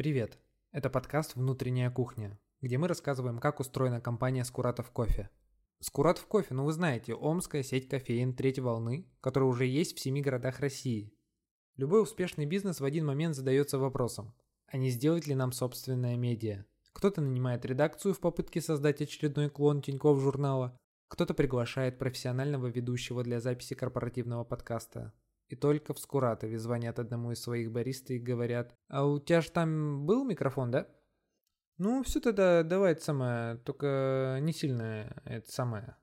Привет! Это подкаст «Внутренняя кухня», где мы рассказываем, как устроена компания Скуратов Кофе. Скуратов Кофе, ну вы знаете, омская сеть кофеин третьей волны, которая уже есть в семи городах России. Любой успешный бизнес в один момент задается вопросом, а не сделать ли нам собственное медиа? Кто-то нанимает редакцию в попытке создать очередной клон Тинькофф журнала, кто-то приглашает профессионального ведущего для записи корпоративного подкаста, и только в Скуратове звонят одному из своих бариста и говорят, «А у тебя же там был микрофон, да?» «Ну, все тогда давай это самое, только не сильно это самое».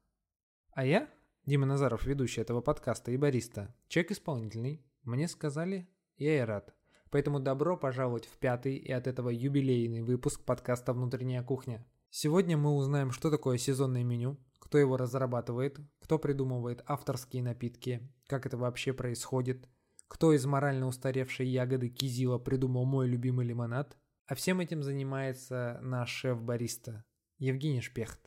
А я, Дима Назаров, ведущий этого подкаста и бариста, человек исполнительный, мне сказали, я и рад. Поэтому добро пожаловать в пятый и от этого юбилейный выпуск подкаста «Внутренняя кухня». Сегодня мы узнаем, что такое сезонное меню, кто его разрабатывает, кто придумывает авторские напитки, как это вообще происходит, кто из морально устаревшей ягоды кизила придумал мой любимый лимонад, а всем этим занимается наш шеф-бариста Евгений Шпехт.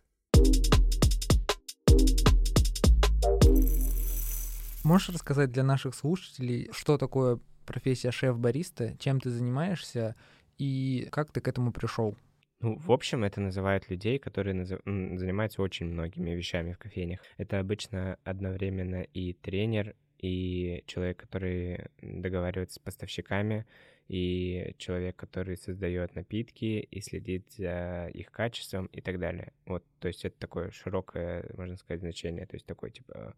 Можешь рассказать для наших слушателей, что такое профессия шеф-бариста, чем ты занимаешься и как ты к этому пришел? Ну, в общем, это называют людей, которые назыв... занимаются очень многими вещами в кофейнях. Это обычно одновременно и тренер, и человек, который договаривается с поставщиками, и человек, который создает напитки и следит за их качеством и так далее. Вот, то есть это такое широкое, можно сказать, значение. То есть такой типа,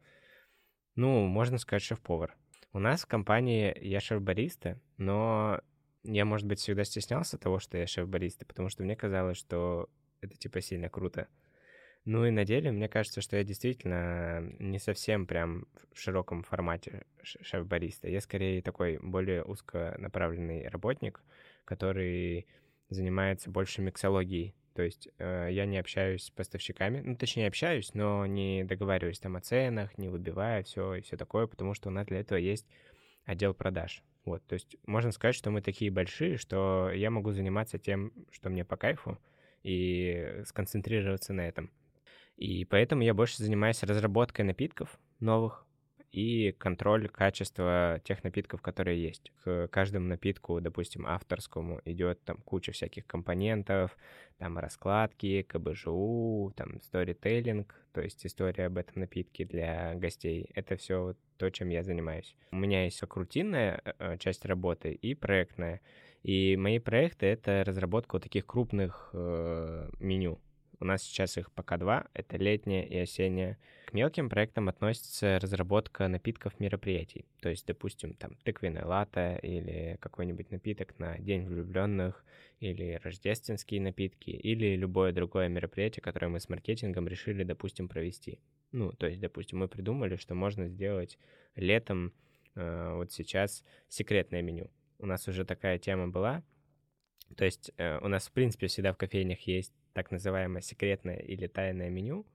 ну, можно сказать, шеф-повар. У нас в компании я шеф-бариста, но я, может быть, всегда стеснялся того, что я шеф-бариста, потому что мне казалось, что это, типа, сильно круто. Ну и на деле, мне кажется, что я действительно не совсем прям в широком формате шеф-бариста. Я скорее такой более узконаправленный работник, который занимается больше миксологией. То есть э, я не общаюсь с поставщиками, ну точнее общаюсь, но не договариваюсь там о ценах, не выбиваю все и все такое, потому что у нас для этого есть отдел продаж. Вот, то есть можно сказать, что мы такие большие, что я могу заниматься тем, что мне по кайфу, и сконцентрироваться на этом. И поэтому я больше занимаюсь разработкой напитков новых, и контроль качества тех напитков, которые есть. К каждому напитку, допустим, авторскому, идет там куча всяких компонентов, там раскладки, КБЖУ, там сторителлинг, то есть история об этом напитке для гостей. Это все то, чем я занимаюсь. У меня есть рутинная э, часть работы и проектная. И мои проекты — это разработка вот таких крупных э, меню. У нас сейчас их пока два, это летнее и осеннее. К мелким проектам относится разработка напитков мероприятий. То есть, допустим, там тыквенная лата или какой-нибудь напиток на День влюбленных, или рождественские напитки, или любое другое мероприятие, которое мы с маркетингом решили, допустим, провести. Ну, то есть, допустим, мы придумали, что можно сделать летом, э, вот сейчас, секретное меню. У нас уже такая тема была, то есть э, у нас, в принципе, всегда в кофейнях есть так называемое секретное или тайное меню.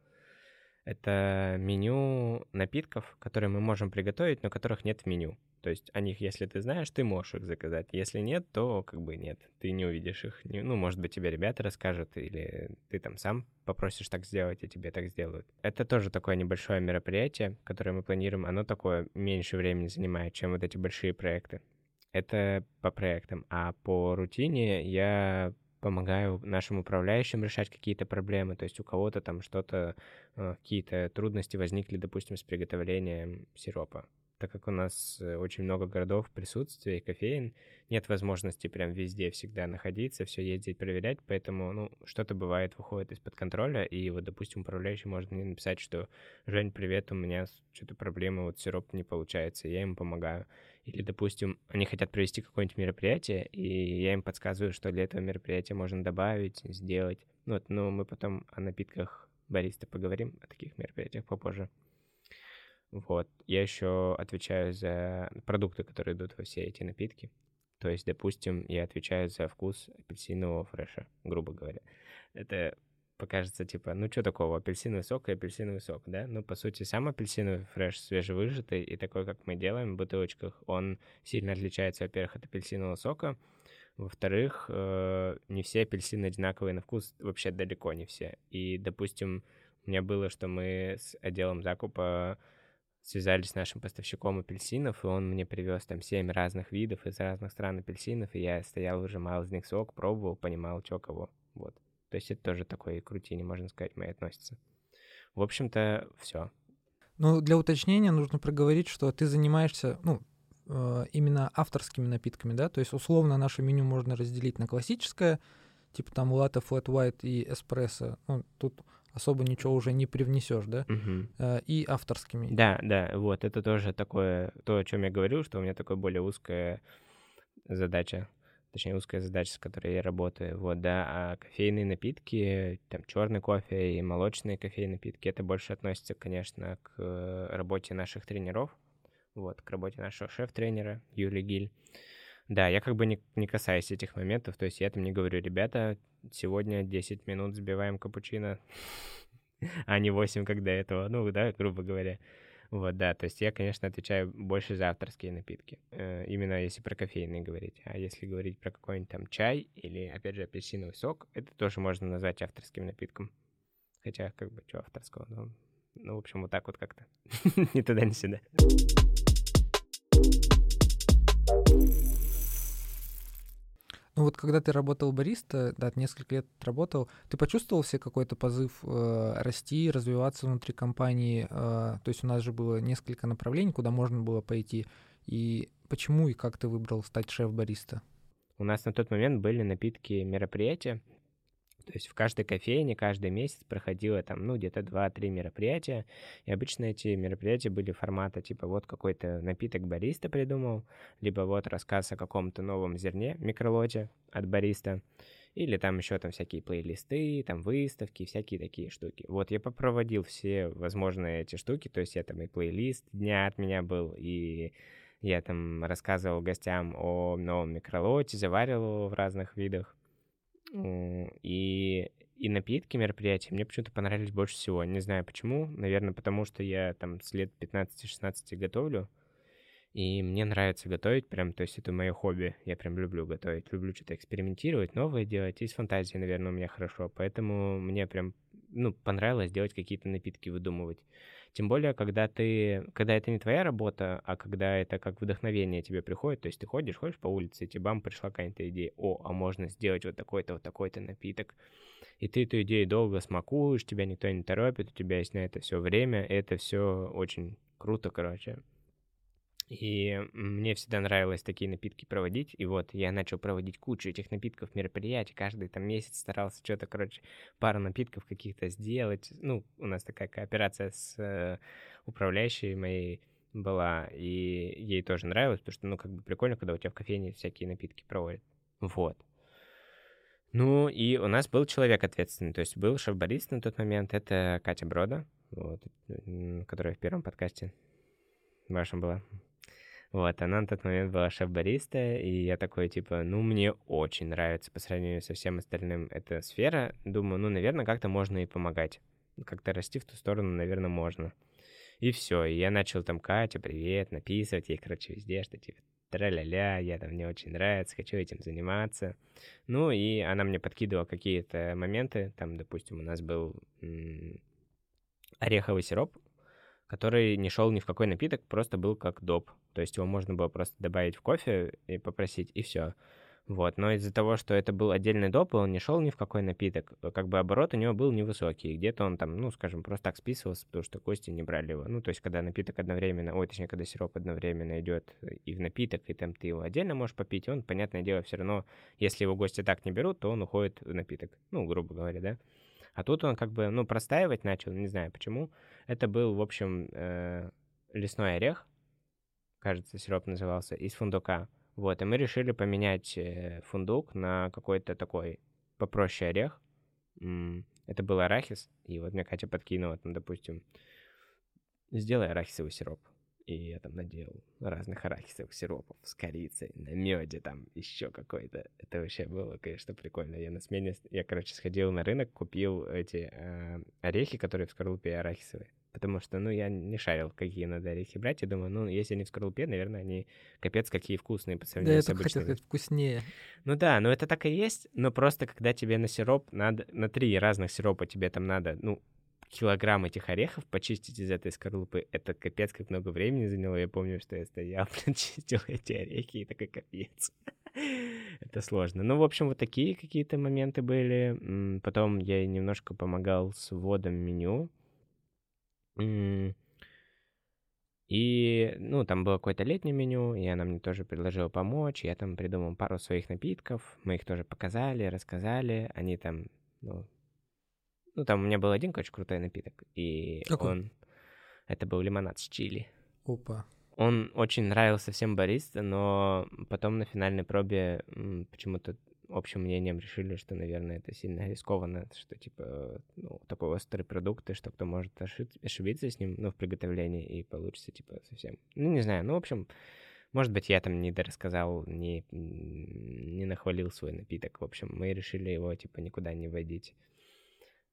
Это меню напитков, которые мы можем приготовить, но которых нет в меню. То есть о них, если ты знаешь, ты можешь их заказать. Если нет, то как бы нет, ты не увидишь их. Ну, может быть, тебе ребята расскажут, или ты там сам попросишь так сделать, и тебе так сделают. Это тоже такое небольшое мероприятие, которое мы планируем. Оно такое меньше времени занимает, чем вот эти большие проекты. Это по проектам. А по рутине я помогаю нашим управляющим решать какие-то проблемы. То есть у кого-то там что-то, э, какие-то трудности возникли, допустим, с приготовлением сиропа так как у нас э, очень много городов присутствия и кофеин, нет возможности прям везде всегда находиться, все ездить, проверять, поэтому, ну, что-то бывает, выходит из-под контроля, и вот, допустим, управляющий может мне написать, что «Жень, привет, у меня что-то проблемы, вот сироп не получается», я им помогаю. Или, допустим, они хотят провести какое-нибудь мероприятие, и я им подсказываю, что для этого мероприятия можно добавить, сделать. Ну вот, но мы потом о напитках бариста поговорим, о таких мероприятиях попозже. Вот. Я еще отвечаю за продукты, которые идут во все эти напитки. То есть, допустим, я отвечаю за вкус апельсинового фреша, грубо говоря. Это покажется типа, ну что такого, апельсиновый сок и апельсиновый сок, да? Ну, по сути, сам апельсиновый фреш свежевыжатый и такой, как мы делаем в бутылочках, он сильно отличается, во-первых, от апельсинового сока, во-вторых, э, не все апельсины одинаковые на вкус, вообще далеко не все. И, допустим, у меня было, что мы с отделом закупа связались с нашим поставщиком апельсинов, и он мне привез там семь разных видов из разных стран апельсинов, и я стоял, выжимал из них сок, пробовал, понимал, что кого. Вот. То есть это тоже такой крутине, можно сказать, мои относится. В общем-то, все. Ну, для уточнения нужно проговорить, что ты занимаешься, ну, э, именно авторскими напитками, да? То есть, условно, наше меню можно разделить на классическое, типа там латте, flat white и эспрессо. Ну, тут особо ничего уже не привнесешь, да? Угу. И авторскими. Да, да, вот это тоже такое, то, о чем я говорю, что у меня такое более узкая задача, точнее узкая задача, с которой я работаю, вот, да, а кофейные напитки, там черный кофе и молочные кофейные напитки, это больше относится, конечно, к работе наших тренеров, вот, к работе нашего шеф-тренера Юли Гиль. Да, я как бы не, не касаюсь этих моментов, то есть я там не говорю, ребята, сегодня 10 минут забиваем капучино, а не 8, как до этого, ну, да, грубо говоря. Вот, да, то есть я, конечно, отвечаю больше за авторские напитки, э, именно если про кофейные говорить. А если говорить про какой-нибудь там чай или, опять же, апельсиновый сок, это тоже можно назвать авторским напитком. Хотя, как бы, что авторского, ну, ну, в общем, вот так вот как-то. ни туда, ни сюда. Ну вот когда ты работал бариста, да, несколько лет работал, ты почувствовал себе какой-то позыв э, расти, развиваться внутри компании? Э, то есть у нас же было несколько направлений, куда можно было пойти. И почему и как ты выбрал стать шеф-бариста? У нас на тот момент были напитки мероприятия, то есть в каждой кофейне каждый месяц проходило там, ну, где-то 2-3 мероприятия. И обычно эти мероприятия были формата типа вот какой-то напиток бариста придумал, либо вот рассказ о каком-то новом зерне, микролоте от бариста, или там еще там всякие плейлисты, там выставки, всякие такие штуки. Вот я попроводил все возможные эти штуки, то есть я там и плейлист дня от меня был, и я там рассказывал гостям о новом микролоте, заваривал его в разных видах. И, и напитки мероприятия мне почему-то понравились больше всего. Не знаю почему. Наверное, потому что я там с лет 15-16 готовлю. И мне нравится готовить прям, то есть это мое хобби. Я прям люблю готовить, люблю что-то экспериментировать, новое делать. И с наверное, у меня хорошо. Поэтому мне прям, ну, понравилось делать какие-то напитки, выдумывать. Тем более, когда ты, когда это не твоя работа, а когда это как вдохновение тебе приходит, то есть ты ходишь, ходишь по улице, и тебе бам, пришла какая-то идея, о, а можно сделать вот такой-то, вот такой-то напиток. И ты эту идею долго смакуешь, тебя никто не торопит, у тебя есть на это все время, это все очень круто, короче. И мне всегда нравилось такие напитки проводить. И вот я начал проводить кучу этих напитков, мероприятий. Каждый там месяц старался что-то, короче, пару напитков каких-то сделать. Ну, у нас такая кооперация с э, управляющей моей была, и ей тоже нравилось, потому что, ну, как бы прикольно, когда у тебя в кофейне всякие напитки проводят. Вот. Ну, и у нас был человек ответственный, то есть был шеф-барист на тот момент, это Катя Брода, вот, которая в первом подкасте вашем была. Вот, она на тот момент была шеф-бариста, и я такой, типа, ну, мне очень нравится по сравнению со всем остальным эта сфера. Думаю, ну, наверное, как-то можно и помогать. Как-то расти в ту сторону, наверное, можно. И все, и я начал там, Катя, привет, написывать ей, короче, везде, что типа, тра-ля-ля, я там, мне очень нравится, хочу этим заниматься. Ну, и она мне подкидывала какие-то моменты, там, допустим, у нас был м- ореховый сироп, который не шел ни в какой напиток, просто был как доп. То есть его можно было просто добавить в кофе и попросить, и все. Вот, но из-за того, что это был отдельный доп, он не шел ни в какой напиток, как бы оборот у него был невысокий. Где-то он там, ну, скажем, просто так списывался, потому что гости не брали его. Ну, то есть, когда напиток одновременно, ой, точнее, когда сироп одновременно идет и в напиток, и там ты его отдельно можешь попить, он, понятное дело, все равно, если его гости так не берут, то он уходит в напиток. Ну, грубо говоря, да. А тут он как бы, ну, простаивать начал, не знаю почему. Это был, в общем, э, лесной орех, кажется, сироп назывался, из фундука. Вот, и мы решили поменять э, фундук на какой-то такой попроще орех. Это был арахис, и вот мне Катя подкинула, там, допустим, сделай арахисовый сироп. И я там надел разных арахисовых сиропов с корицей, на меде там еще какой-то. Это вообще было, конечно, прикольно. Я на смене, я, короче, сходил на рынок, купил эти э, орехи, которые в скорлупе арахисовые. Потому что, ну, я не шарил, какие надо орехи брать. Я думаю, ну, если они в скорлупе, наверное, они капец какие вкусные по сравнению да, с обычными. хотел сказать, вкуснее. Ну да, ну это так и есть, но просто когда тебе на сироп надо, на три разных сиропа тебе там надо, ну, килограмм этих орехов почистить из этой скорлупы, это капец как много времени заняло. Я помню, что я стоял, чистил эти орехи, и такой капец. это сложно. Ну, в общем, вот такие какие-то моменты были. Потом я немножко помогал с вводом меню. И, ну, там было какое-то летнее меню, и она мне тоже предложила помочь. Я там придумал пару своих напитков, мы их тоже показали, рассказали. Они там, ну, ну, там у меня был один очень крутой напиток, и Какой? он... Это был лимонад с чили. Опа. Он очень нравился всем бариста, но потом на финальной пробе почему-то общим мнением решили, что, наверное, это сильно рискованно, что, типа, ну, такой острый продукт, и что кто может ошибиться с ним, ну, в приготовлении, и получится, типа, совсем... Ну, не знаю, ну, в общем, может быть, я там не дорассказал, не, не нахвалил свой напиток. В общем, мы решили его, типа, никуда не вводить.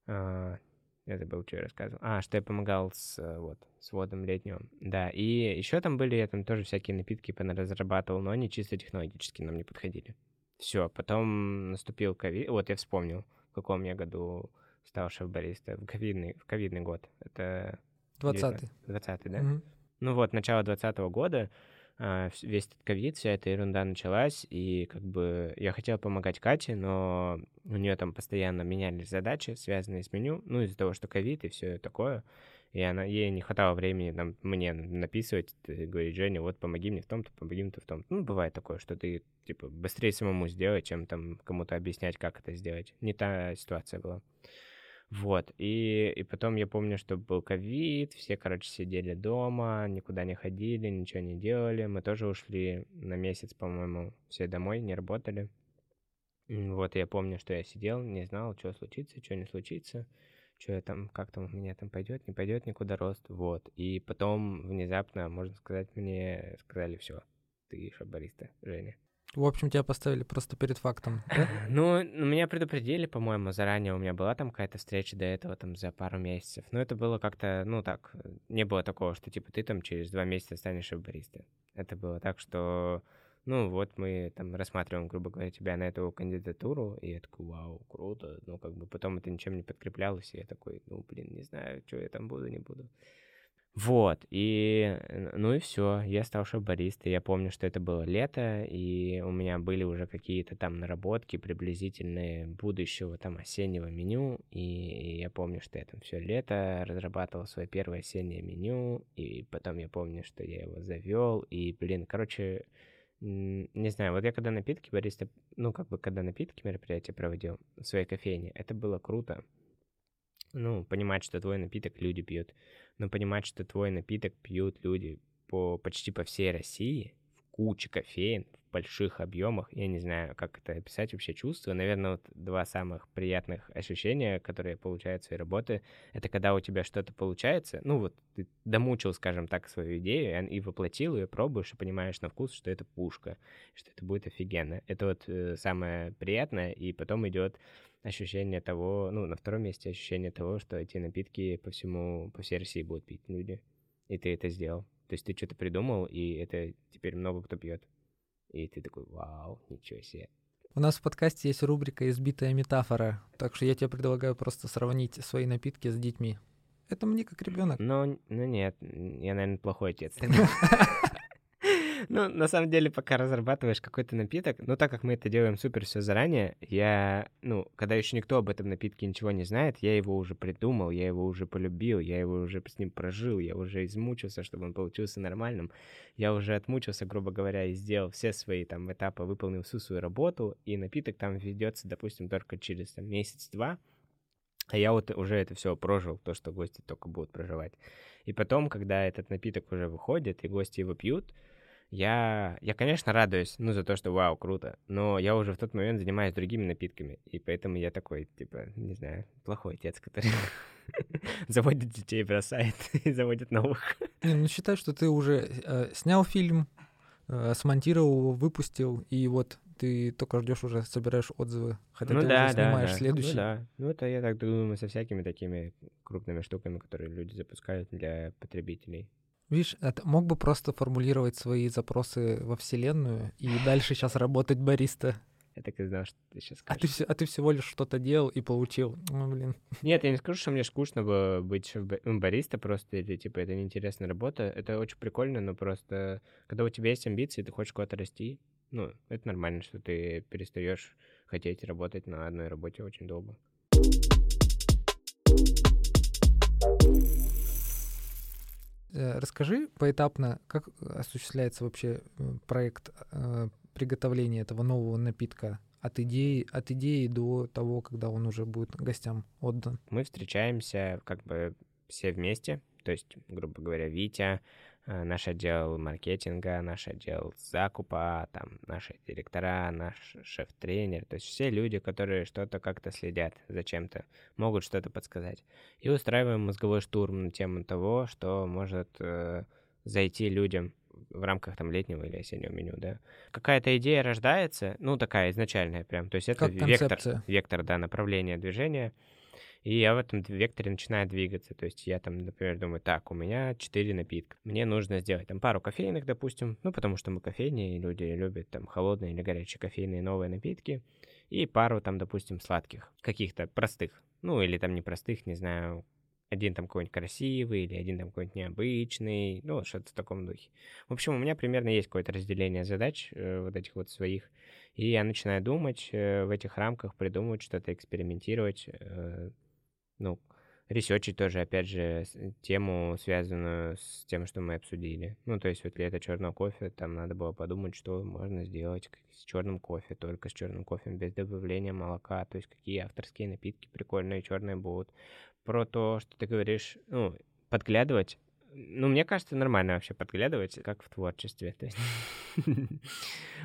А, я забыл, что я рассказывал. А, что я помогал с, вот, с водом летнего. Да, и еще там были, я там тоже всякие напитки разрабатывал, но они чисто технологически нам не подходили. Все, потом наступил ковид. Вот я вспомнил, в каком я году стал шеф-бариста. В ковидный, в ковидный год. Это... 20-й. 20-й, да? Угу. Ну вот, начало 20 -го года. А, весь этот ковид, вся эта ерунда началась, и как бы я хотел помогать Кате, но у нее там постоянно менялись задачи, связанные с меню, ну, из-за того, что ковид и все такое, и она, ей не хватало времени там, мне написывать, говорить, Женя, вот помоги мне в том-то, помоги мне в том-то. Ну, бывает такое, что ты, типа, быстрее самому сделать, чем там кому-то объяснять, как это сделать. Не та ситуация была. Вот, и, и потом я помню, что был ковид, все, короче, сидели дома, никуда не ходили, ничего не делали. Мы тоже ушли на месяц, по-моему, все домой, не работали. Вот, я помню, что я сидел, не знал, что случится, что не случится, что я там, как там у меня там пойдет, не пойдет никуда рост, вот. И потом внезапно, можно сказать, мне сказали, все, ты шабариста, Женя. В общем, тебя поставили просто перед фактом, да? Ну, меня предупредили, по-моему, заранее. У меня была там какая-то встреча до этого, там, за пару месяцев. Но это было как-то, ну, так, не было такого, что, типа, ты там через два месяца станешь бариста. Это было так, что, ну, вот мы там рассматриваем, грубо говоря, тебя на эту кандидатуру, и я такой, вау, круто. Ну, как бы потом это ничем не подкреплялось, и я такой, ну, блин, не знаю, что я там буду, не буду. Вот, и, ну и все, я стал шоу-баристой. Я помню, что это было лето, и у меня были уже какие-то там наработки приблизительные будущего там осеннего меню, и я помню, что я там все лето разрабатывал свое первое осеннее меню, и потом я помню, что я его завел, и, блин, короче, не знаю, вот я когда напитки бариста, ну, как бы, когда напитки мероприятия проводил в своей кофейне, это было круто, ну, понимать, что твой напиток люди пьют, но понимать, что твой напиток пьют люди по почти по всей России, в куче кофеин, в больших объемах. Я не знаю, как это описать вообще чувство. Наверное, вот два самых приятных ощущения, которые получают своей работы, это когда у тебя что-то получается, ну вот ты домучил, скажем так, свою идею и воплотил ее, пробуешь и понимаешь на вкус, что это пушка, что это будет офигенно. Это вот э, самое приятное, и потом идет ощущение того, ну, на втором месте ощущение того, что эти напитки по всему, по всей России будут пить люди. И ты это сделал. То есть ты что-то придумал, и это теперь много кто пьет. И ты такой, вау, ничего себе. У нас в подкасте есть рубрика «Избитая метафора», так что я тебе предлагаю просто сравнить свои напитки с детьми. Это мне как ребенок. Ну, ну нет, я, наверное, плохой отец. Ну, на самом деле, пока разрабатываешь какой-то напиток, ну, так как мы это делаем супер все заранее, я, ну, когда еще никто об этом напитке ничего не знает, я его уже придумал, я его уже полюбил, я его уже с ним прожил, я уже измучился, чтобы он получился нормальным. Я уже отмучился, грубо говоря, и сделал все свои там этапы, выполнил всю свою работу, и напиток там ведется, допустим, только через там, месяц-два, а я вот уже это все прожил, то, что гости только будут проживать. И потом, когда этот напиток уже выходит, и гости его пьют, я, я, конечно, радуюсь, ну, за то, что вау, круто, но я уже в тот момент занимаюсь другими напитками, и поэтому я такой, типа, не знаю, плохой отец, который заводит детей, бросает и заводит новых. Не, ну, считай, что ты уже э, снял фильм, э, смонтировал выпустил, и вот ты только ждешь уже, собираешь отзывы, хотя ну, ты да, уже снимаешь да, следующий. Ну да, ну это я так думаю со всякими такими крупными штуками, которые люди запускают для потребителей. Видишь, это мог бы просто формулировать свои запросы во Вселенную и дальше сейчас работать бариста. Я так и знал, что ты сейчас А скажешь. ты, а ты всего лишь что-то делал и получил. Ну, блин. Нет, я не скажу, что мне скучно было быть бариста просто, или, типа, это неинтересная работа. Это очень прикольно, но просто, когда у тебя есть амбиции, ты хочешь куда-то расти, ну, это нормально, что ты перестаешь хотеть работать на одной работе очень долго. Расскажи поэтапно, как осуществляется вообще э, проект э, приготовления этого нового напитка от идеи, от идеи до того, когда он уже будет гостям отдан. Мы встречаемся как бы все вместе, то есть, грубо говоря, Витя, э, наш отдел маркетинга, наш отдел закупа, там, наши директора, наш шеф-тренер, то есть все люди, которые что-то как-то следят за чем-то, могут что-то подсказать. И устраиваем мозговой штурм на тему того, что может э, зайти людям в рамках там летнего или осеннего меню, да. Какая-то идея рождается, ну, такая изначальная прям, то есть это Как вектор, концепция. вектор, да, направления движения, и я в этом векторе начинаю двигаться. То есть я там, например, думаю, так, у меня 4 напитка. Мне нужно сделать там пару кофейных, допустим, ну, потому что мы кофейни, и люди любят там холодные или горячие кофейные новые напитки. И пару там, допустим, сладких, каких-то простых. Ну, или там непростых, не знаю, один там какой-нибудь красивый, или один там какой-нибудь необычный, ну, что-то в таком духе. В общем, у меня примерно есть какое-то разделение задач э, вот этих вот своих, и я начинаю думать э, в этих рамках, придумывать что-то, экспериментировать, э, ну, ресерчить тоже, опять же, с- тему, связанную с тем, что мы обсудили. Ну, то есть вот лето черного кофе, там надо было подумать, что можно сделать с черным кофе, только с черным кофе, без добавления молока, то есть какие авторские напитки прикольные черные будут. Про то, что ты говоришь, ну, подглядывать. Ну, мне кажется, нормально вообще подглядывать, как в творчестве. То есть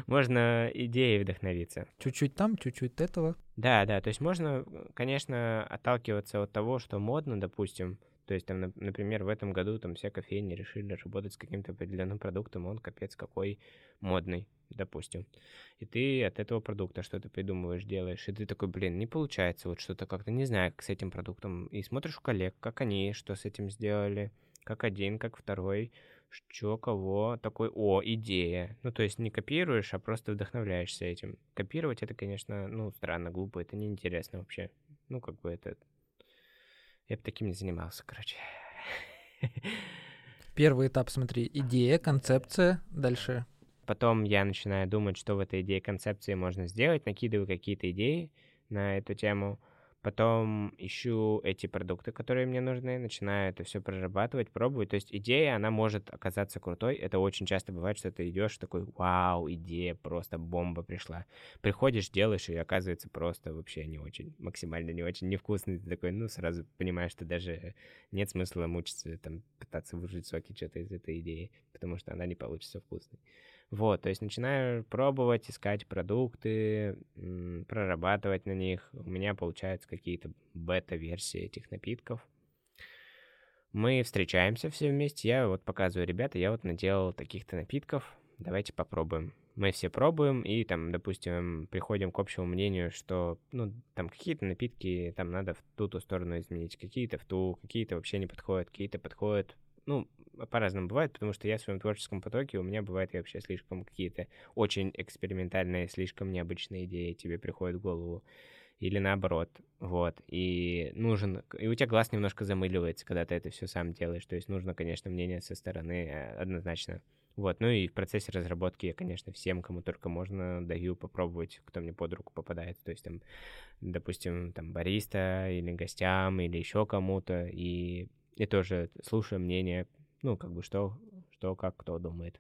можно идеей вдохновиться. Чуть-чуть там, чуть-чуть этого. Да, да, то есть можно, конечно, отталкиваться от того, что модно, допустим. То есть, там, нап- например, в этом году там все кофейни решили работать с каким-то определенным продуктом, он капец какой модный, допустим. И ты от этого продукта что-то придумываешь, делаешь, и ты такой, блин, не получается вот что-то как-то, не знаю, как с этим продуктом. И смотришь у коллег, как они, что с этим сделали, как один, как второй, что, кого, такой, о, идея. Ну, то есть не копируешь, а просто вдохновляешься этим. Копировать это, конечно, ну, странно, глупо, это неинтересно вообще. Ну, как бы это... Я бы таким не занимался, короче. Первый этап, смотри, идея, концепция, дальше Потом я начинаю думать, что в этой идее концепции можно сделать, накидываю какие-то идеи на эту тему. Потом ищу эти продукты, которые мне нужны, начинаю это все прорабатывать, пробовать. То есть идея, она может оказаться крутой. Это очень часто бывает, что ты идешь такой, вау, идея, просто бомба пришла. Приходишь, делаешь, и оказывается просто вообще не очень, максимально не очень невкусный. Ты такой, ну, сразу понимаешь, что даже нет смысла мучиться, там, пытаться выжить соки что-то из этой идеи, потому что она не получится вкусной. Вот, то есть начинаю пробовать, искать продукты, прорабатывать на них. У меня получаются какие-то бета-версии этих напитков. Мы встречаемся все вместе. Я вот показываю, ребята, я вот наделал таких-то напитков. Давайте попробуем. Мы все пробуем и там, допустим, приходим к общему мнению, что, ну, там какие-то напитки там надо в ту-ту сторону изменить, какие-то в ту, какие-то вообще не подходят, какие-то подходят. Ну, по-разному бывает, потому что я в своем творческом потоке, у меня бывает вообще слишком какие-то очень экспериментальные, слишком необычные идеи тебе приходят в голову. Или наоборот, вот, и нужен, и у тебя глаз немножко замыливается, когда ты это все сам делаешь, то есть нужно, конечно, мнение со стороны э, однозначно. Вот, ну и в процессе разработки я, конечно, всем, кому только можно, даю попробовать, кто мне под руку попадает, то есть там, допустим, там бариста или гостям, или еще кому-то, и, и тоже слушаю мнение, ну, как бы что, что, как кто думает.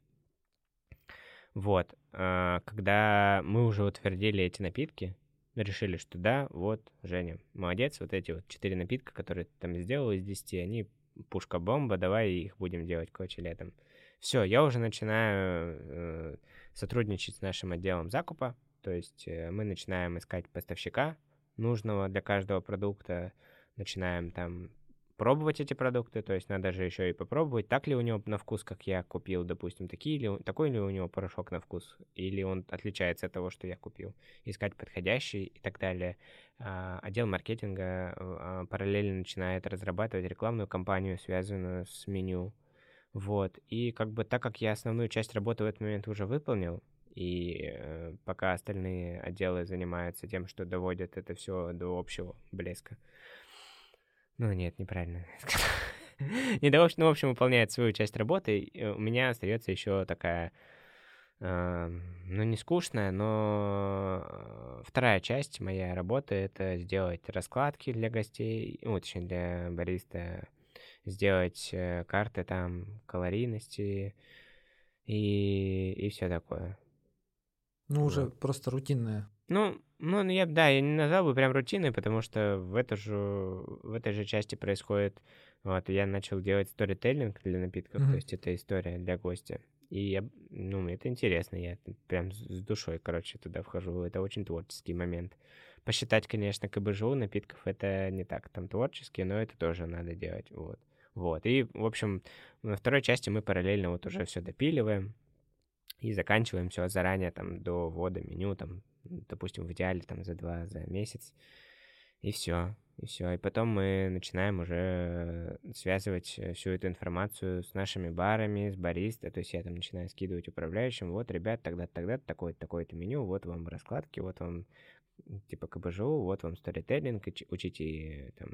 Вот, а, когда мы уже утвердили эти напитки, решили, что да, вот, Женя, молодец, вот эти вот четыре напитка, которые ты там сделал из 10, они пушка-бомба, давай их будем делать короче летом. Все, я уже начинаю э, сотрудничать с нашим отделом закупа, то есть э, мы начинаем искать поставщика нужного для каждого продукта, начинаем там пробовать эти продукты, то есть надо же еще и попробовать, так ли у него на вкус, как я купил, допустим, такие ли, такой ли у него порошок на вкус, или он отличается от того, что я купил, искать подходящий и так далее. А, Отдел маркетинга а, параллельно начинает разрабатывать рекламную кампанию, связанную с меню. Вот. И как бы так как я основную часть работы в этот момент уже выполнил, И э, пока остальные отделы занимаются тем, что доводят это все до общего блеска. Ну, нет, неправильно. Не до общего, ну, в общем, выполняет свою часть работы. У меня остается еще такая ну, не скучная, но вторая часть моей работы — это сделать раскладки для гостей, ну, точнее, для бариста, сделать э, карты там калорийности и, и все такое. Ну, уже вот. просто рутинная. Ну, ну, я, да, я не назвал бы прям рутиной, потому что в, эту же, в этой же части происходит... Вот, я начал делать сторителлинг для напитков, mm-hmm. то есть это история для гостя. И я, ну, это интересно, я прям с душой, короче, туда вхожу. Это очень творческий момент. Посчитать, конечно, КБЖУ напитков это не так там творчески, но это тоже надо делать, вот. Вот, и, в общем, на второй части мы параллельно вот уже все допиливаем и заканчиваем все заранее там до ввода меню, там, допустим, в идеале там за два, за месяц, и все. И все. И потом мы начинаем уже связывать э, всю эту информацию с нашими барами, с бариста. То есть я там начинаю скидывать управляющим. Вот, ребят, тогда-то, тогда-то, такое-то, такое-то меню. Вот вам раскладки, вот вам типа КБЖУ, вот вам сторителлинг, учите там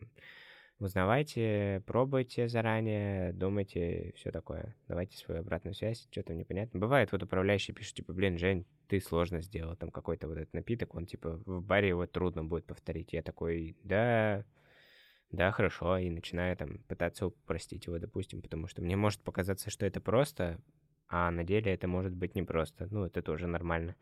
узнавайте, пробуйте заранее, думайте, все такое. Давайте свою обратную связь, что-то непонятно. Бывает, вот управляющий пишет, типа, блин, Жень, ты сложно сделал там какой-то вот этот напиток, он, типа, в баре его трудно будет повторить. Я такой, да, да, хорошо, и начинаю там пытаться упростить его, допустим, потому что мне может показаться, что это просто, а на деле это может быть непросто. Ну, это тоже нормально.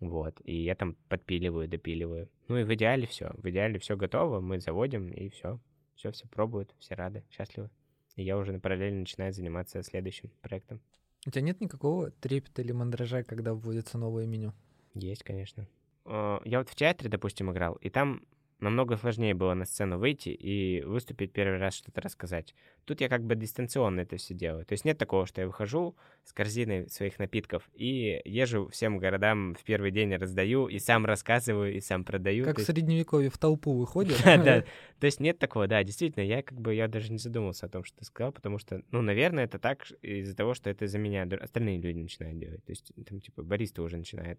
Вот, и я там подпиливаю, допиливаю. Ну и в идеале все. В идеале все готово, мы заводим, и все. Все, все пробуют, все рады, счастливы. И я уже параллельно начинаю заниматься следующим проектом. У тебя нет никакого трепета или мандража, когда вводится новое меню? Есть, конечно. Я вот в театре, допустим, играл, и там намного сложнее было на сцену выйти и выступить первый раз, что-то рассказать. Тут я как бы дистанционно это все делаю. То есть нет такого, что я выхожу с корзиной своих напитков и езжу всем городам в первый день раздаю, и сам рассказываю, и сам продаю. Как в средневековье в толпу выходит. Да, то есть нет такого, да, действительно, я как бы, я даже не задумывался о том, что ты сказал, потому что, ну, наверное, это так из-за того, что это за меня остальные люди начинают делать. То есть там, типа, бариста уже начинает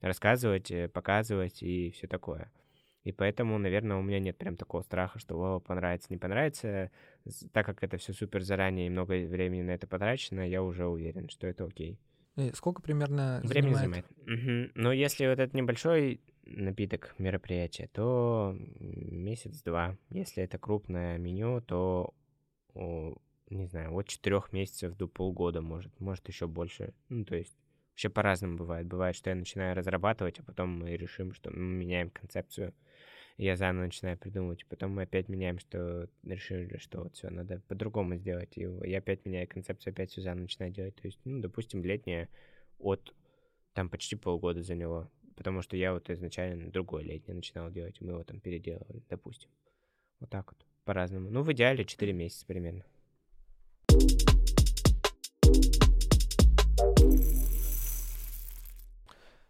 рассказывать, э, показывать и все такое. И поэтому, наверное, у меня нет прям такого страха, что Вова понравится, не понравится. Так как это все супер заранее и много времени на это потрачено, я уже уверен, что это окей. И сколько примерно Времени занимает? занимает. Угу. Но если вот это небольшой напиток мероприятия, то месяц-два. Если это крупное меню, то, не знаю, от четырех месяцев до полгода может, может еще больше. Ну, то есть вообще по-разному бывает. Бывает, что я начинаю разрабатывать, а потом мы решим, что мы меняем концепцию я заново начинаю придумывать. Потом мы опять меняем, что решили, что вот все, надо по-другому сделать. И я опять меняю концепцию, опять все заново начинаю делать. То есть, ну, допустим, летнее от там почти полгода заняло. Потому что я вот изначально другое летнее начинал делать, мы его там переделывали, допустим. Вот так вот, по-разному. Ну, в идеале 4 месяца примерно.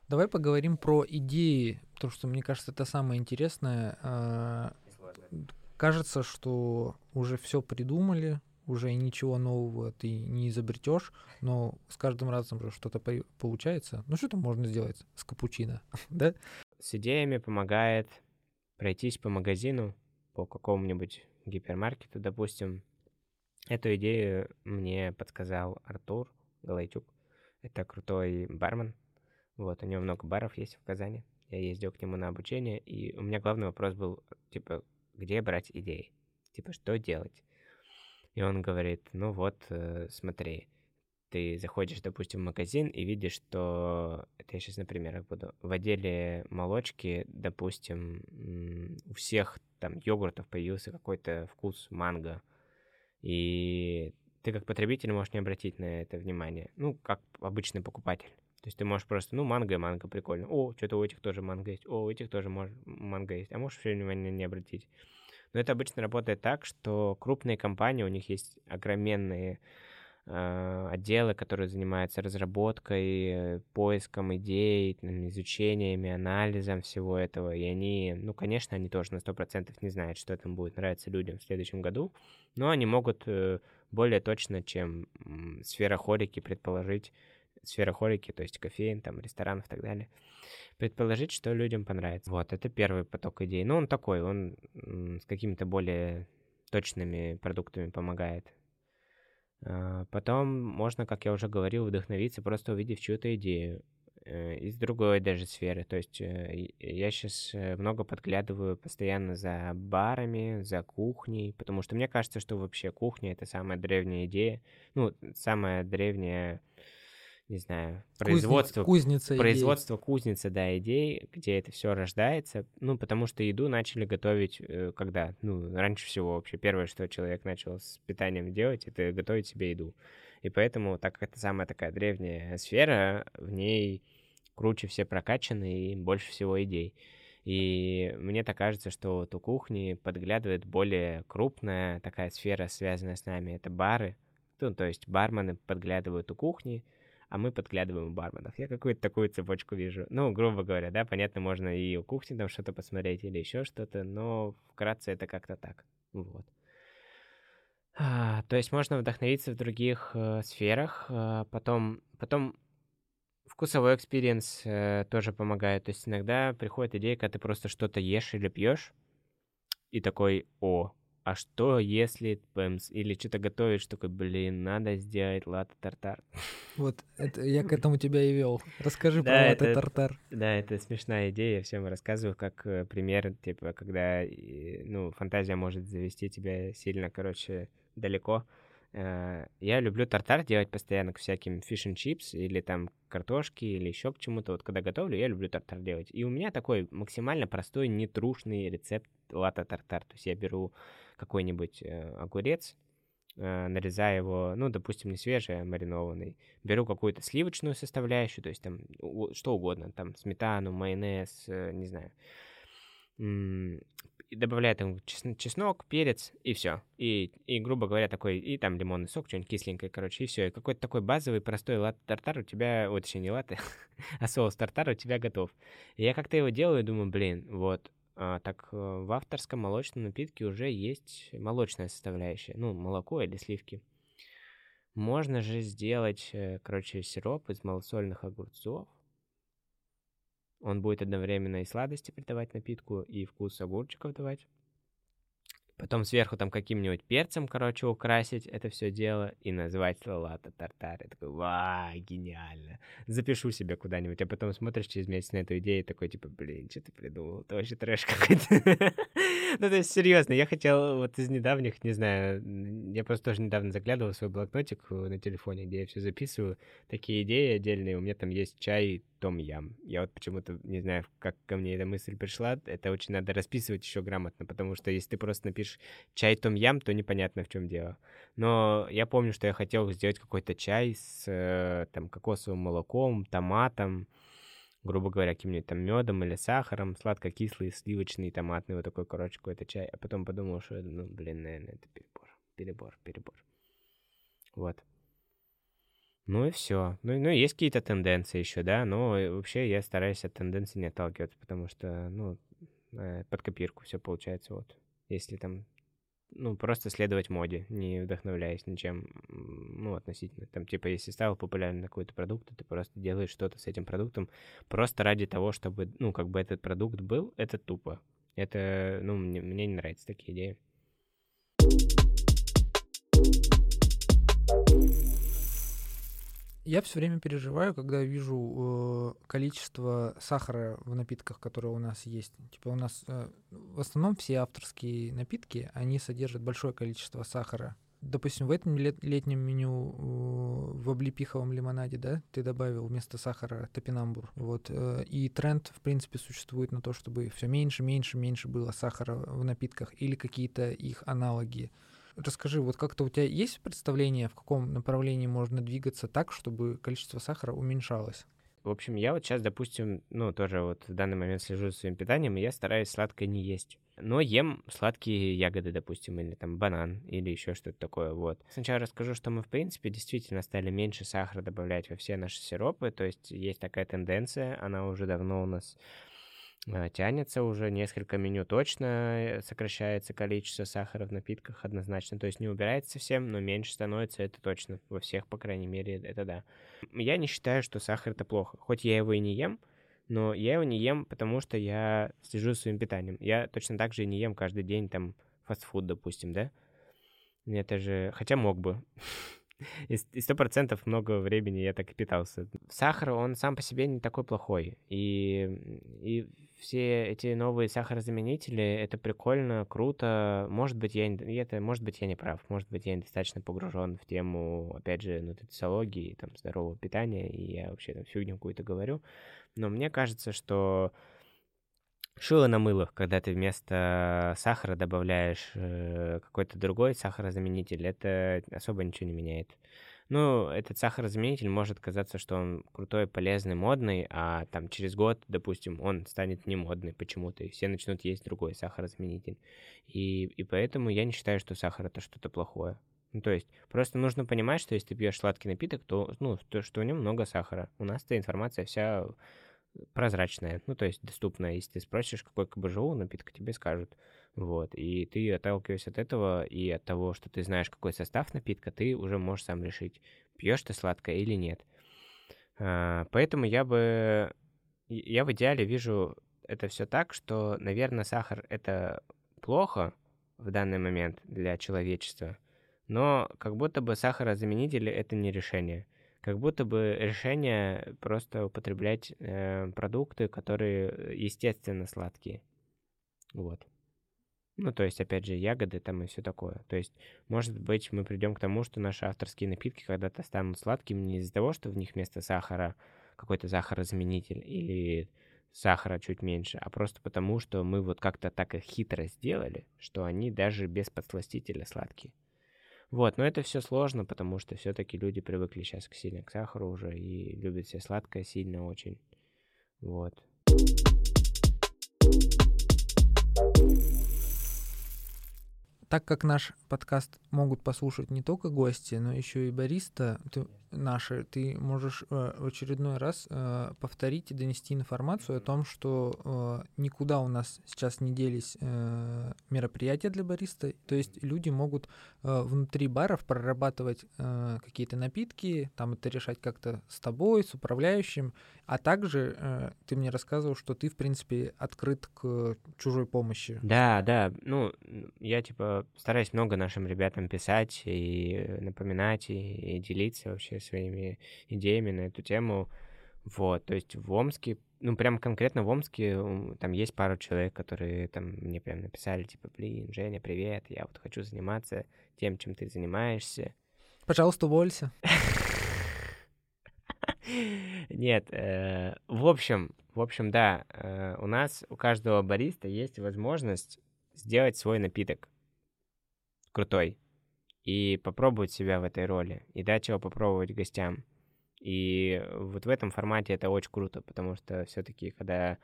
Давай поговорим про идеи, потому что мне кажется, это самое интересное. А, кажется, что уже все придумали, уже ничего нового ты не изобретешь, но с каждым разом что-то получается. Ну что там можно сделать с капучино, да? С идеями помогает пройтись по магазину, по какому-нибудь гипермаркету, допустим. Эту идею мне подсказал Артур Галайтюк. Это крутой бармен, вот, у него много баров есть в Казани. Я ездил к нему на обучение, и у меня главный вопрос был, типа, где брать идеи? Типа, что делать? И он говорит, ну вот, э, смотри, ты заходишь, допустим, в магазин и видишь, что... Это я сейчас на примерах буду. В отделе молочки, допустим, у всех там йогуртов появился какой-то вкус манго. И ты как потребитель можешь не обратить на это внимание. Ну, как обычный покупатель. То есть ты можешь просто, ну, манго и манго, прикольно. О, что-то у этих тоже манго есть. О, у этих тоже мож... манго есть. А можешь все внимание не обратить. Но это обычно работает так, что крупные компании, у них есть огроменные э, отделы, которые занимаются разработкой, поиском идей, изучениями, анализом всего этого. И они, ну, конечно, они тоже на 100% не знают, что там будет нравиться людям в следующем году, но они могут э, более точно, чем сфера хорики, предположить, сферохолики, то есть кофеин, там, ресторанов и так далее. Предположить, что людям понравится. Вот, это первый поток идей. Ну, он такой, он с какими-то более точными продуктами помогает. А, потом можно, как я уже говорил, вдохновиться, просто увидев чью-то идею э, из другой даже сферы. То есть э, я сейчас э, много подглядываю постоянно за барами, за кухней, потому что мне кажется, что вообще кухня — это самая древняя идея, ну, самая древняя не знаю, производство, кузница, производство идей. кузница, да, идей, где это все рождается. Ну, потому что еду начали готовить, э, когда, ну, раньше всего вообще первое, что человек начал с питанием делать, это готовить себе еду. И поэтому, так как это самая такая древняя сфера, в ней круче все прокачаны и больше всего идей. И мне так кажется, что вот у кухни подглядывает более крупная такая сфера, связанная с нами. Это бары. Ну, то есть бармены подглядывают у кухни, а мы подглядываем у барменов. Я какую-то такую цепочку вижу. Ну, грубо говоря, да, понятно, можно и у кухни там что-то посмотреть или еще что-то, но вкратце это как-то так. Вот. А, то есть можно вдохновиться в других э, сферах, э, потом, потом вкусовой experience э, тоже помогает. То есть иногда приходит идея, когда ты просто что-то ешь или пьешь, и такой, о, а что если бэмс или что-то готовишь, такой, блин, надо сделать латте-тартар. Вот, это, я к этому тебя и вел. Расскажи да, про латте-тартар. Да, это смешная идея, я всем рассказываю, как э, пример, типа, когда, ну, фантазия может завести тебя сильно, короче, далеко. Э, я люблю тартар делать постоянно к всяким fish chips или там картошки или еще к чему-то. Вот когда готовлю, я люблю тартар делать. И у меня такой максимально простой, нетрушный рецепт латте-тартар. То есть я беру какой-нибудь э, огурец, э, нарезаю его, ну, допустим, не свежий, а маринованный. Беру какую-то сливочную составляющую, то есть там что угодно, там сметану, майонез, не знаю. И добавляю там чеснок, перец и все. И, и, грубо говоря, такой, и там лимонный сок, что-нибудь кисленькое, короче, и все. И какой-то такой базовый, простой лат тартар у тебя, вот, точнее, не латте, а соус тартар у тебя готов. И я как-то его делаю и думаю, блин, вот, а, так э, в авторском молочном напитке уже есть молочная составляющая, ну, молоко или сливки. Можно же сделать, э, короче, сироп из малосольных огурцов. Он будет одновременно и сладости придавать напитку, и вкус огурчиков давать. Потом сверху там каким-нибудь перцем, короче, украсить это все дело и назвать салата тартар. Я такой, ва, гениально. Запишу себе куда-нибудь, а потом смотришь через месяц на эту идею и такой, типа, блин, что ты придумал? Это вообще трэш какой-то. Ну, то есть, серьезно, я хотел вот из недавних, не знаю, я просто тоже недавно заглядывал в свой блокнотик э, на телефоне, где я все записываю, такие идеи отдельные. У меня там есть чай том ям. Я вот почему-то не знаю, как ко мне эта мысль пришла. Это очень надо расписывать еще грамотно, потому что если ты просто напишешь чай том ям, то непонятно в чем дело. Но я помню, что я хотел сделать какой-то чай с э, там кокосовым молоком, томатом, грубо говоря, каким-нибудь там медом или сахаром, сладко-кислый, сливочный, томатный, вот такой, короче, какой-то чай. А потом подумал, что, ну, блин, наверное, это перебор, перебор, перебор. Вот. Ну и все. Ну, ну, есть какие-то тенденции еще, да, но вообще я стараюсь от тенденций не отталкиваться, потому что, ну, э, под копирку все получается, вот. Если там ну, просто следовать моде, не вдохновляясь ничем, ну, относительно. Там, типа, если стал популярен какой-то продукт, ты просто делаешь что-то с этим продуктом просто ради того, чтобы, ну, как бы этот продукт был, это тупо. Это, ну, мне, мне не нравятся такие идеи. Я все время переживаю, когда вижу э, количество сахара в напитках, которые у нас есть. Типа у нас э, в основном все авторские напитки, они содержат большое количество сахара. Допустим, в этом лет, летнем меню э, в облепиховом лимонаде, да, ты добавил вместо сахара топинамбур. Вот. Э, и тренд, в принципе, существует на то, чтобы все меньше, меньше, меньше было сахара в напитках или какие-то их аналоги. Расскажи, вот как-то у тебя есть представление, в каком направлении можно двигаться так, чтобы количество сахара уменьшалось? В общем, я вот сейчас, допустим, ну, тоже вот в данный момент слежу за своим питанием, и я стараюсь сладкое не есть. Но ем сладкие ягоды, допустим, или там банан, или еще что-то такое, вот. Сначала расскажу, что мы, в принципе, действительно стали меньше сахара добавлять во все наши сиропы, то есть есть такая тенденция, она уже давно у нас тянется уже несколько меню точно, э, сокращается количество сахара в напитках однозначно. То есть не убирается совсем, но меньше становится, это точно. Во всех, по крайней мере, это да. Я не считаю, что сахар это плохо. Хоть я его и не ем, но я его не ем, потому что я слежу за своим питанием. Я точно так же и не ем каждый день там фастфуд, допустим, да? Это же... Хотя мог бы. И сто процентов много времени я так и питался. Сахар, он сам по себе не такой плохой. И, и все эти новые сахарозаменители, это прикольно, круто. Может быть, я, это, может быть, я не прав. Может быть, я недостаточно погружен в тему, опять же, нутрициологии, там, здорового питания, и я вообще там фигню какую-то говорю. Но мне кажется, что шило на мыло, когда ты вместо сахара добавляешь э, какой-то другой сахарозаменитель, это особо ничего не меняет. Ну, этот сахарозаменитель может казаться, что он крутой, полезный, модный, а там через год, допустим, он станет не модный почему-то, и все начнут есть другой сахарозаменитель. И, и поэтому я не считаю, что сахар это что-то плохое. Ну, то есть, просто нужно понимать, что если ты пьешь сладкий напиток, то, ну, то, что в нем много сахара. У нас эта информация вся прозрачная, ну, то есть доступная. Если ты спросишь, какой КБЖУ напиток, тебе скажут. Вот. И ты, отталкиваясь от этого и от того, что ты знаешь, какой состав напитка, ты уже можешь сам решить, пьешь ты сладкое или нет. А, поэтому я бы... Я в идеале вижу это все так, что, наверное, сахар — это плохо в данный момент для человечества, но как будто бы сахарозаменители — это не решение как будто бы решение просто употреблять э, продукты, которые естественно сладкие. Вот. Ну, то есть, опять же, ягоды там и все такое. То есть, может быть, мы придем к тому, что наши авторские напитки когда-то станут сладкими не из-за того, что в них вместо сахара какой-то сахарозаменитель или сахара чуть меньше, а просто потому, что мы вот как-то так их хитро сделали, что они даже без подсластителя сладкие. Вот, но это все сложно, потому что все-таки люди привыкли сейчас к сильно к сахару уже и любят все сладкое сильно очень. Вот. Так как наш подкаст могут послушать не только гости, но еще и бариста ты, наши, ты можешь э, в очередной раз э, повторить и донести информацию о том, что э, никуда у нас сейчас не делись э, мероприятия для бариста. То есть люди могут э, внутри баров прорабатывать э, какие-то напитки, там это решать как-то с тобой, с управляющим, а также э, ты мне рассказывал, что ты, в принципе, открыт к чужой помощи. Да, да. Ну, я, типа, стараюсь много нашим ребятам писать и напоминать, и, и делиться вообще своими идеями на эту тему. Вот, то есть в Омске, ну, прям конкретно в Омске там есть пару человек, которые там мне прям написали, типа, блин, Женя, привет, я вот хочу заниматься тем, чем ты занимаешься. Пожалуйста, уволься. Нет, э, в общем, в общем, да, э, у нас у каждого бариста есть возможность сделать свой напиток крутой и попробовать себя в этой роли и дать его попробовать гостям. И вот в этом формате это очень круто, потому что все-таки, когда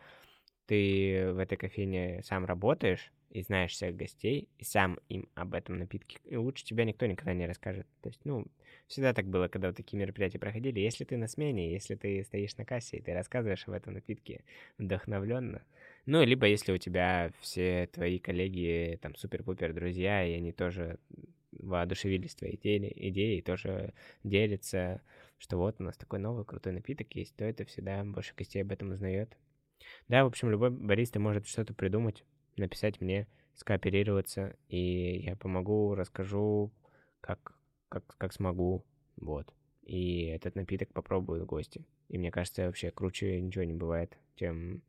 ты в этой кофейне сам работаешь и знаешь всех гостей, и сам им об этом напитке, и лучше тебя никто никогда не расскажет. То есть, ну, Всегда так было, когда вот такие мероприятия проходили. Если ты на смене, если ты стоишь на кассе, и ты рассказываешь об этом напитке вдохновленно, ну, либо если у тебя все твои коллеги там супер-пупер друзья, и они тоже воодушевились твоей идеей, идеей, тоже делятся, что вот у нас такой новый крутой напиток есть, то это всегда больше гостей об этом узнает. Да, в общем, любой бариста может что-то придумать, написать мне, скооперироваться, и я помогу, расскажу, как как, как смогу, вот. И этот напиток попробуют гости. И мне кажется, вообще круче ничего не бывает, чем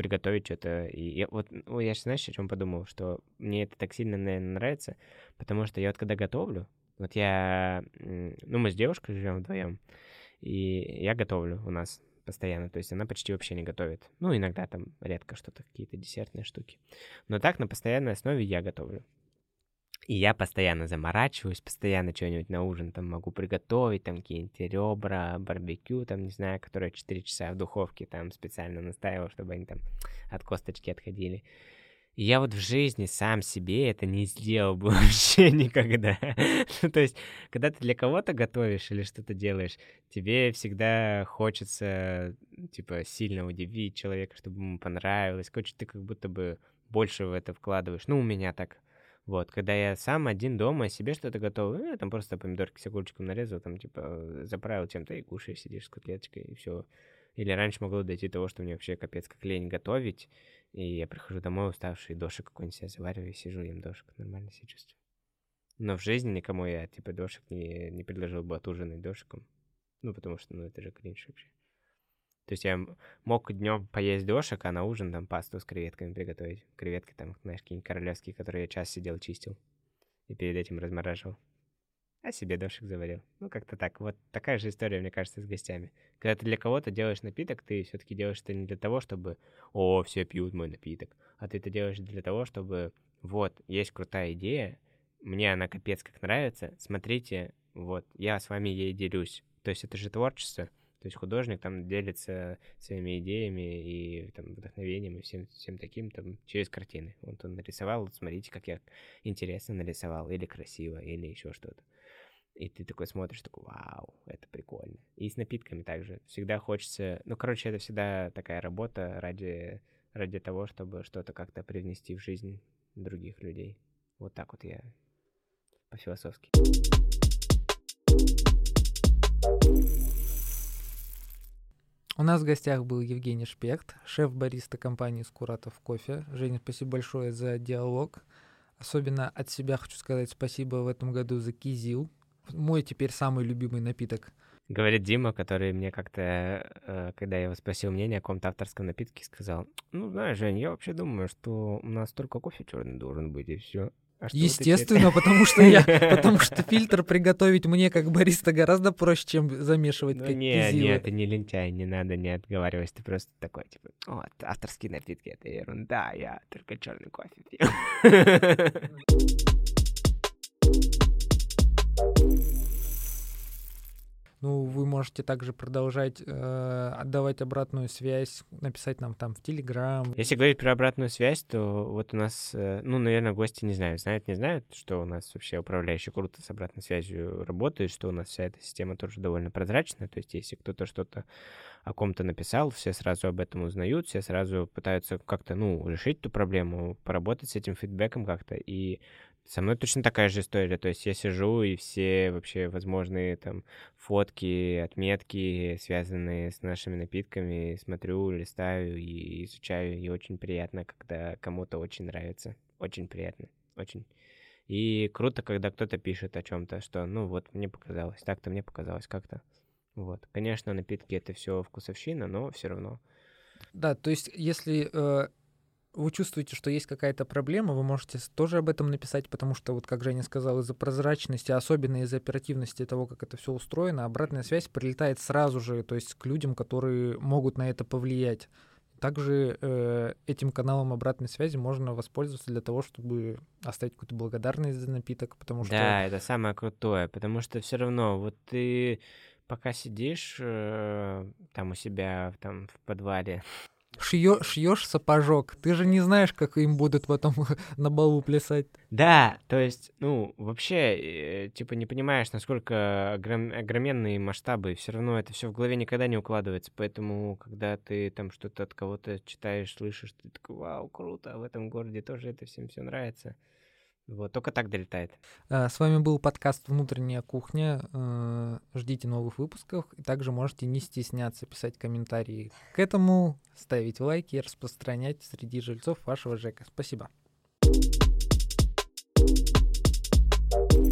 приготовить что-то. И я, вот, ну, я знаешь, о чем подумал, что мне это так сильно, наверное, нравится, потому что я вот когда готовлю, вот я, ну, мы с девушкой живем вдвоем, и я готовлю у нас постоянно, то есть она почти вообще не готовит. Ну, иногда там редко что-то, какие-то десертные штуки. Но так на постоянной основе я готовлю. И я постоянно заморачиваюсь, постоянно что-нибудь на ужин там могу приготовить, там какие-нибудь ребра, барбекю, там, не знаю, которые 4 часа в духовке там специально настаивал, чтобы они там от косточки отходили. И я вот в жизни сам себе это не сделал бы вообще никогда. Ну, то есть, когда ты для кого-то готовишь или что-то делаешь, тебе всегда хочется, типа, сильно удивить человека, чтобы ему понравилось. Короче, ты как будто бы больше в это вкладываешь. Ну, у меня так. Вот, когда я сам один дома себе что-то готовлю, ну, я там просто помидорки с огурчиком нарезал, там, типа, заправил чем-то и кушаешь, сидишь с котлеточкой, и все. Или раньше могло дойти до того, что мне вообще капец как лень готовить, и я прихожу домой уставший, дошик какой-нибудь себе завариваю, сижу, ем дошик, нормально себя чувствую. Но в жизни никому я, типа, дошик не, не предложил бы отужинать дошиком. Ну, потому что, ну, это же кринж вообще. То есть я мог днем поесть дошик, а на ужин там пасту с креветками приготовить. Креветки там, знаешь, какие-нибудь королевские, которые я час сидел, чистил. И перед этим размораживал а себе дошик заварил. Ну, как-то так. Вот такая же история, мне кажется, с гостями. Когда ты для кого-то делаешь напиток, ты все-таки делаешь это не для того, чтобы «О, все пьют мой напиток», а ты это делаешь для того, чтобы вот, есть крутая идея, мне она капец как нравится, смотрите, вот, я с вами ей делюсь. То есть это же творчество, то есть художник там делится своими идеями и там, вдохновением и всем, всем таким там через картины. Вот он нарисовал, вот смотрите, как я интересно нарисовал, или красиво, или еще что-то. И ты такой смотришь, такой, вау, это прикольно. И с напитками также. Всегда хочется... Ну, короче, это всегда такая работа ради, ради того, чтобы что-то как-то привнести в жизнь других людей. Вот так вот я по-философски. У нас в гостях был Евгений Шпехт, шеф-бариста компании «Скуратов кофе». Женя, спасибо большое за диалог. Особенно от себя хочу сказать спасибо в этом году за кизил, мой теперь самый любимый напиток. Говорит Дима, который мне как-то, э, когда я его спросил мнение о каком-то авторском напитке, сказал, ну, знаешь, Жень, я вообще думаю, что у нас только кофе черный должен быть, и все. А Естественно, потому что я, потому что фильтр приготовить мне как бариста гораздо проще, чем замешивать ну, как нет, нет, ты не лентяй, не надо не отговаривать, ты просто такой типа, вот авторские напитки это ерунда, я только черный кофе пью. Ну, вы можете также продолжать э, отдавать обратную связь, написать нам там в Телеграм. Если говорить про обратную связь, то вот у нас, э, ну, наверное, гости не знают, знают, не знают, что у нас вообще управляющий круто с обратной связью работает, что у нас вся эта система тоже довольно прозрачная, то есть если кто-то что-то о ком-то написал, все сразу об этом узнают, все сразу пытаются как-то, ну, решить эту проблему, поработать с этим фидбэком как-то, и со мной точно такая же история. То есть я сижу, и все вообще возможные там фотки, отметки, связанные с нашими напитками, смотрю, листаю и изучаю. И очень приятно, когда кому-то очень нравится. Очень приятно. Очень. И круто, когда кто-то пишет о чем-то, что, ну вот, мне показалось, так-то мне показалось как-то. Вот. Конечно, напитки это все вкусовщина, но все равно. Да, то есть, если э, вы чувствуете, что есть какая-то проблема, вы можете тоже об этом написать, потому что, вот как Женя сказал, из-за прозрачности, особенно из-за оперативности того, как это все устроено, обратная связь прилетает сразу же, то есть к людям, которые могут на это повлиять. Также э, этим каналом обратной связи можно воспользоваться для того, чтобы оставить какую-то благодарность за напиток, потому что... Да, это самое крутое, потому что все равно вот ты пока сидишь э, там у себя там в подвале, шьё, шьешь сапожок, ты же не знаешь, как им будут потом на балу плясать. Да, то есть, ну, вообще, э, типа, не понимаешь, насколько огром... огроменные масштабы, все равно это все в голове никогда не укладывается, поэтому, когда ты там что-то от кого-то читаешь, слышишь, ты такой, вау, круто, а в этом городе тоже это всем все нравится. Вот, только так долетает. А, с вами был подкаст «Внутренняя кухня». Э, ждите новых выпусков. И также можете не стесняться писать комментарии к этому, ставить лайки и распространять среди жильцов вашего ЖЭКа. Спасибо. thank you